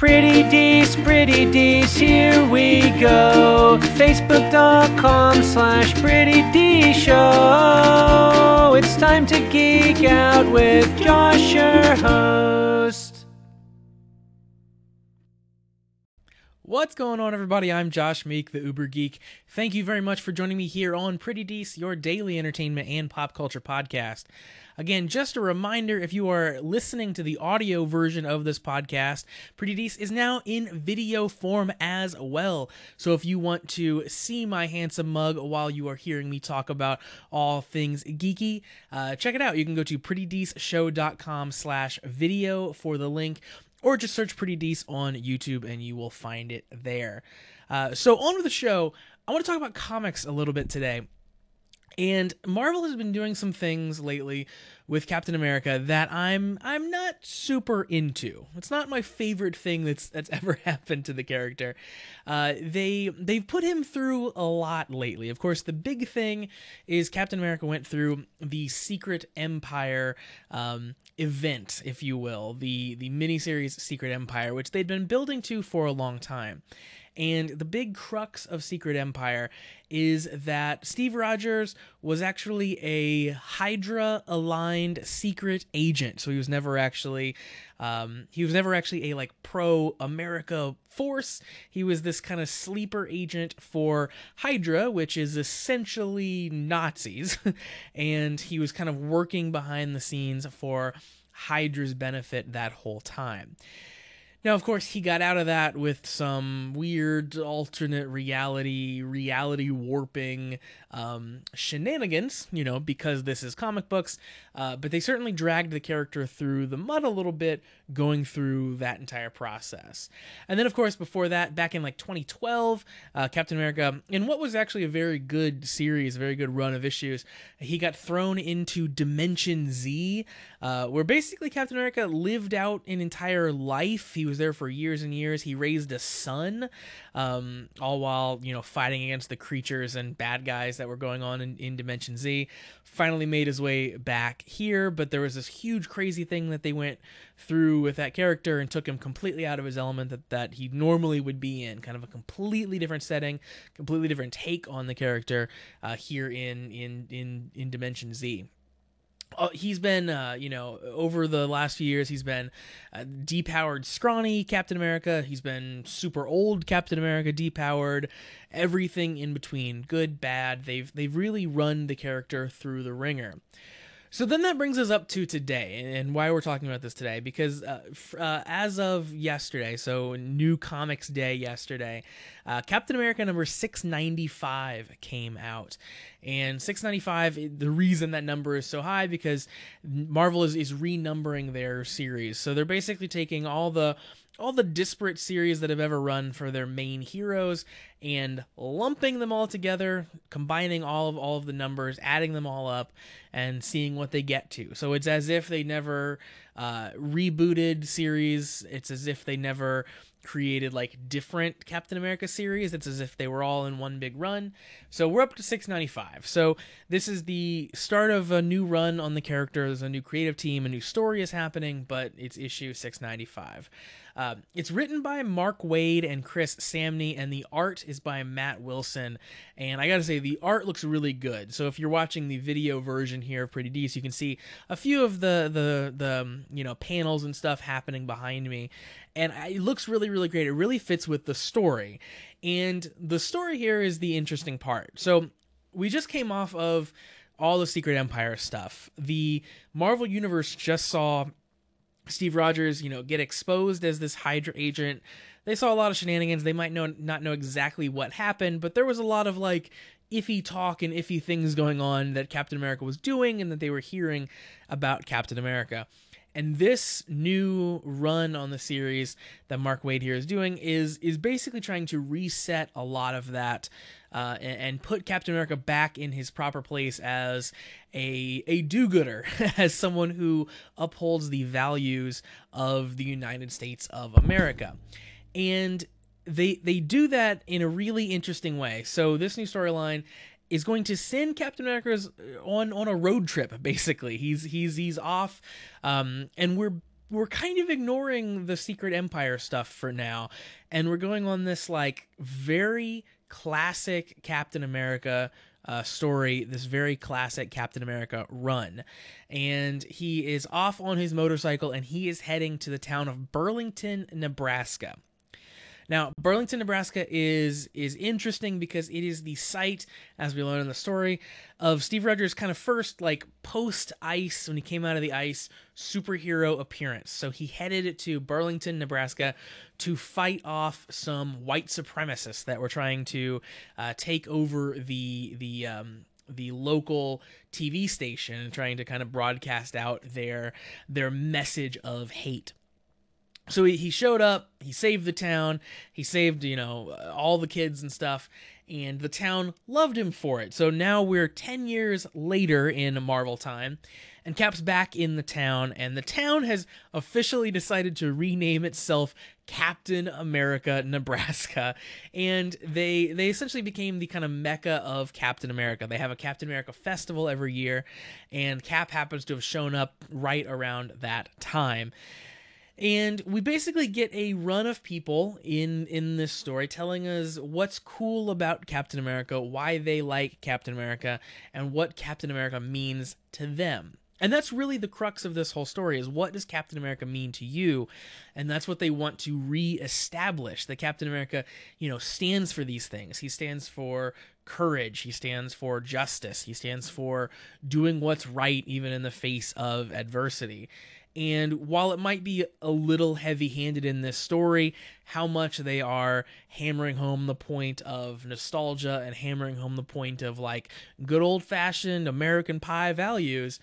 Pretty Dees, Pretty Dees, here we go. Facebook.com slash Pretty D Show. It's time to geek out with Josh, your host. What's going on, everybody? I'm Josh Meek, the Uber Geek. Thank you very much for joining me here on Pretty Dees, your daily entertainment and pop culture podcast. Again, just a reminder if you are listening to the audio version of this podcast, Pretty Dees is now in video form as well. So if you want to see my handsome mug while you are hearing me talk about all things geeky, uh, check it out. You can go to prettydeeshow.com slash video for the link or just search Pretty Dees on YouTube and you will find it there. Uh, so, on with the show. I want to talk about comics a little bit today. And Marvel has been doing some things lately with Captain America that I'm I'm not super into. It's not my favorite thing that's that's ever happened to the character. Uh, they they've put him through a lot lately. Of course, the big thing is Captain America went through the Secret Empire um, event, if you will, the the miniseries Secret Empire, which they'd been building to for a long time. And the big crux of Secret Empire is that Steve Rogers was actually a Hydra aligned secret agent. So he was never actually um, he was never actually a like pro America force. He was this kind of sleeper agent for Hydra, which is essentially Nazis, and he was kind of working behind the scenes for Hydra's benefit that whole time. Now, of course, he got out of that with some weird alternate reality, reality warping um, shenanigans, you know, because this is comic books. Uh, but they certainly dragged the character through the mud a little bit going through that entire process. And then, of course, before that, back in like 2012, uh, Captain America, in what was actually a very good series, a very good run of issues, he got thrown into Dimension Z, uh, where basically Captain America lived out an entire life. He was there for years and years. He raised a son, um, all while you know fighting against the creatures and bad guys that were going on in, in Dimension Z. Finally made his way back here, but there was this huge crazy thing that they went through with that character and took him completely out of his element that, that he normally would be in kind of a completely different setting completely different take on the character uh, here in in in in dimension z uh, he's been, uh, you know, over the last few years, he's been uh, depowered, scrawny Captain America. He's been super old Captain America, depowered, everything in between, good, bad. They've they've really run the character through the ringer. So then that brings us up to today and why we're talking about this today because uh, uh, as of yesterday, so New Comics Day yesterday, uh, Captain America number 695 came out. And 695, the reason that number is so high because Marvel is, is renumbering their series. So they're basically taking all the all the disparate series that have ever run for their main heroes and lumping them all together, combining all of all of the numbers, adding them all up, and seeing what they get to. So it's as if they never uh, rebooted series. It's as if they never created like different Captain America series. It's as if they were all in one big run. So we're up to 695. So this is the start of a new run on the characters, a new creative team, a new story is happening, but it's issue 695. Uh, it's written by Mark Waid and Chris Samnee, and the art is by Matt Wilson. And I gotta say, the art looks really good. So if you're watching the video version here of Pretty Dees, you can see a few of the the the um, you know panels and stuff happening behind me, and it looks really really great. It really fits with the story, and the story here is the interesting part. So we just came off of all the Secret Empire stuff. The Marvel Universe just saw Steve Rogers, you know, get exposed as this Hydra agent. They saw a lot of shenanigans. They might know not know exactly what happened, but there was a lot of like iffy talk and iffy things going on that Captain America was doing and that they were hearing about Captain America. And this new run on the series that Mark Waid here is doing is is basically trying to reset a lot of that uh, and, and, put Captain America back in his proper place as a a do-gooder, as someone who upholds the values of the United States of America. And they they do that in a really interesting way. So this new storyline is going to send Captain America on on a road trip. Basically, he's he's he's off, um, and we're we're kind of ignoring the Secret Empire stuff for now, and we're going on this like very classic Captain America uh, story, this very classic Captain America run. And he is off on his motorcycle and he is heading to the town of Burlington, Nebraska. Now, Burlington, Nebraska is is interesting because it is the site, as we learn in the story, of Steve Rogers' kind of first like post ice when he came out of the ice superhero appearance. So he headed to Burlington, Nebraska, to fight off some white supremacists that were trying to uh, take over the the um, the local TV station trying to kind of broadcast out their their message of hate so he, he showed up he saved the town he saved you know uh, all the kids and stuff and the town loved him for it. So now we're 10 years later in marvel time and cap's back in the town and the town has officially decided to rename itself captain america nebraska. And they they essentially became the kind of mecca of captain america. They have a captain america festival every year and cap happens to have shown up right around that time and we basically get a run of people in in this story telling us what's cool about Captain America, why they like Captain America, and what Captain America means to them. And that's really the crux of this whole story is what does Captain America mean to you? And that's what they want to re-establish. That Captain America, you know, stands for these things. He stands for courage, he stands for justice, he stands for doing what's right even in the face of adversity. And while it might be a little heavy handed in this story, how much they are hammering home the point of nostalgia and hammering home the point of like good old fashioned American pie values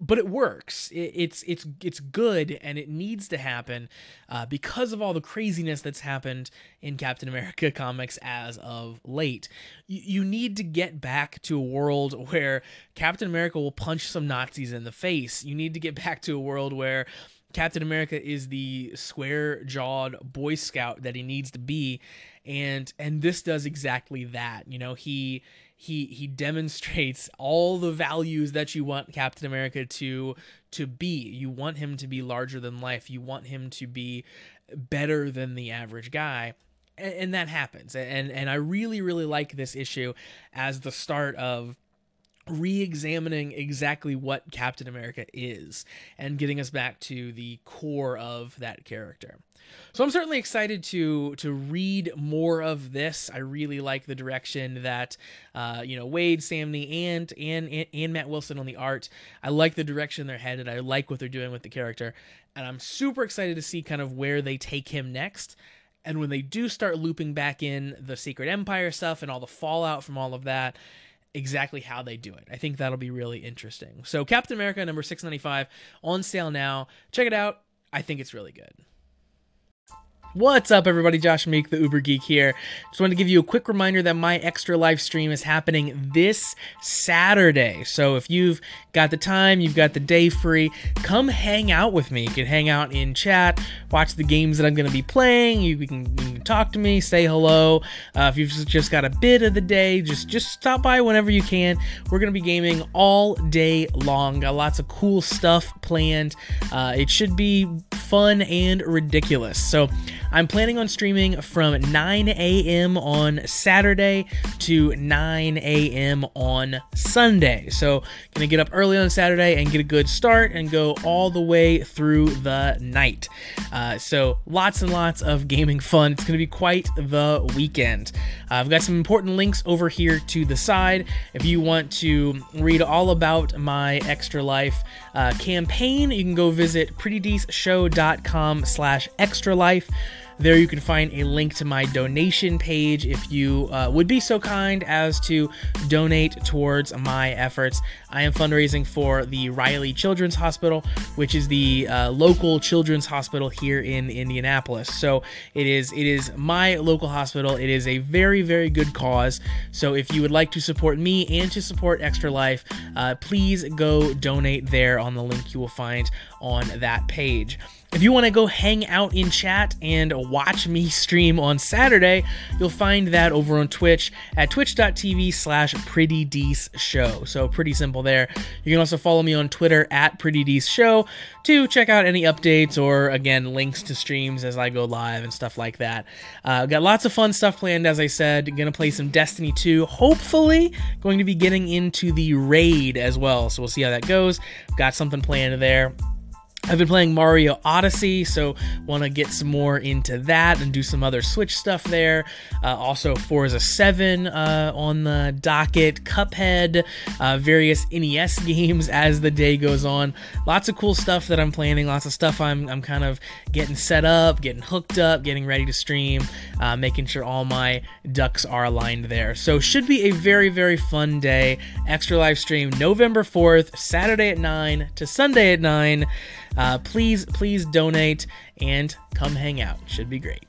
but it works. It, it's it's it's good, and it needs to happen uh, because of all the craziness that's happened in Captain America comics as of late. You, you need to get back to a world where Captain America will punch some Nazis in the face. You need to get back to a world where Captain America is the square-jawed boy scout that he needs to be and and this does exactly that. You know, he he he demonstrates all the values that you want Captain America to to be. You want him to be larger than life. You want him to be better than the average guy. And, and that happens. And and I really really like this issue as the start of re-examining exactly what Captain America is and getting us back to the core of that character. So I'm certainly excited to to read more of this. I really like the direction that uh, you know Waid, Samnee, and, and and Matt Wilson on the art. I like the direction they're headed. I like what they're doing with the character, and I'm super excited to see kind of where they take him next. And when they do start looping back in the Secret Empire stuff and all the fallout from all of that, exactly how they do it. I think that'll be really interesting. So Captain America number 695 on sale now. Check it out. I think it's really good. What's up, everybody? Josh Meek, the Uber Geek here. Just wanted to give you a quick reminder that my Extra Life stream is happening this Saturday. So if you've got the time, you've got the day free, come hang out with me. You can hang out in chat, watch the games that I'm going to be playing. You can, you can, talk to me, say hello. Uh, if you've just got a bit of the day, just just stop by whenever you can. We're going to be gaming all day long. Got lots of cool stuff planned. Uh, it should be fun and ridiculous. So I'm planning on streaming from 9 a.m. on Saturday to 9 a.m. on Sunday. So, gonna get up early on Saturday and get a good start and go all the way through the night. Uh, so, lots and lots of gaming fun. It's gonna be quite the weekend. Uh, I've got some important links over here to the side if you want to read all about my Extra Life uh, campaign. You can go visit prettydeceshow.com slash extra life. There you can find a link to my donation page if you uh, would be so kind as to donate towards my efforts. I am fundraising for the Riley Children's Hospital, which is the uh, local children's hospital here in Indianapolis. So it is it is my local hospital. It is a very very good cause. So if you would like to support me and to support Extra Life, uh, please go donate there on the link you will find on that page. If you want to go hang out in chat and watch me stream on Saturday, you'll find that over on Twitch at twitch.tv slash show. So pretty simple there. You can also follow me on Twitter at show to check out any updates or, again, links to streams as I go live and stuff like that. Uh, got lots of fun stuff planned, as I said. Gonna play some Destiny 2. Hopefully, going to be getting into the raid as well. So we'll see how that goes. Got something planned there. I've been playing Mario Odyssey, so want to get some more into that and do some other Switch stuff there. Uh, also, Forza 7 uh, on the docket, Cuphead, uh, various NES games as the day goes on. Lots of cool stuff that I'm planning, lots of stuff I'm, I'm kind of getting set up, getting hooked up, getting ready to stream, uh, making sure all my ducks are aligned there. So, should be a very, very fun day. Extra Life stream November 4th, Saturday at 9 to Sunday at 9. Uh, please, please donate and come hang out. Should be great.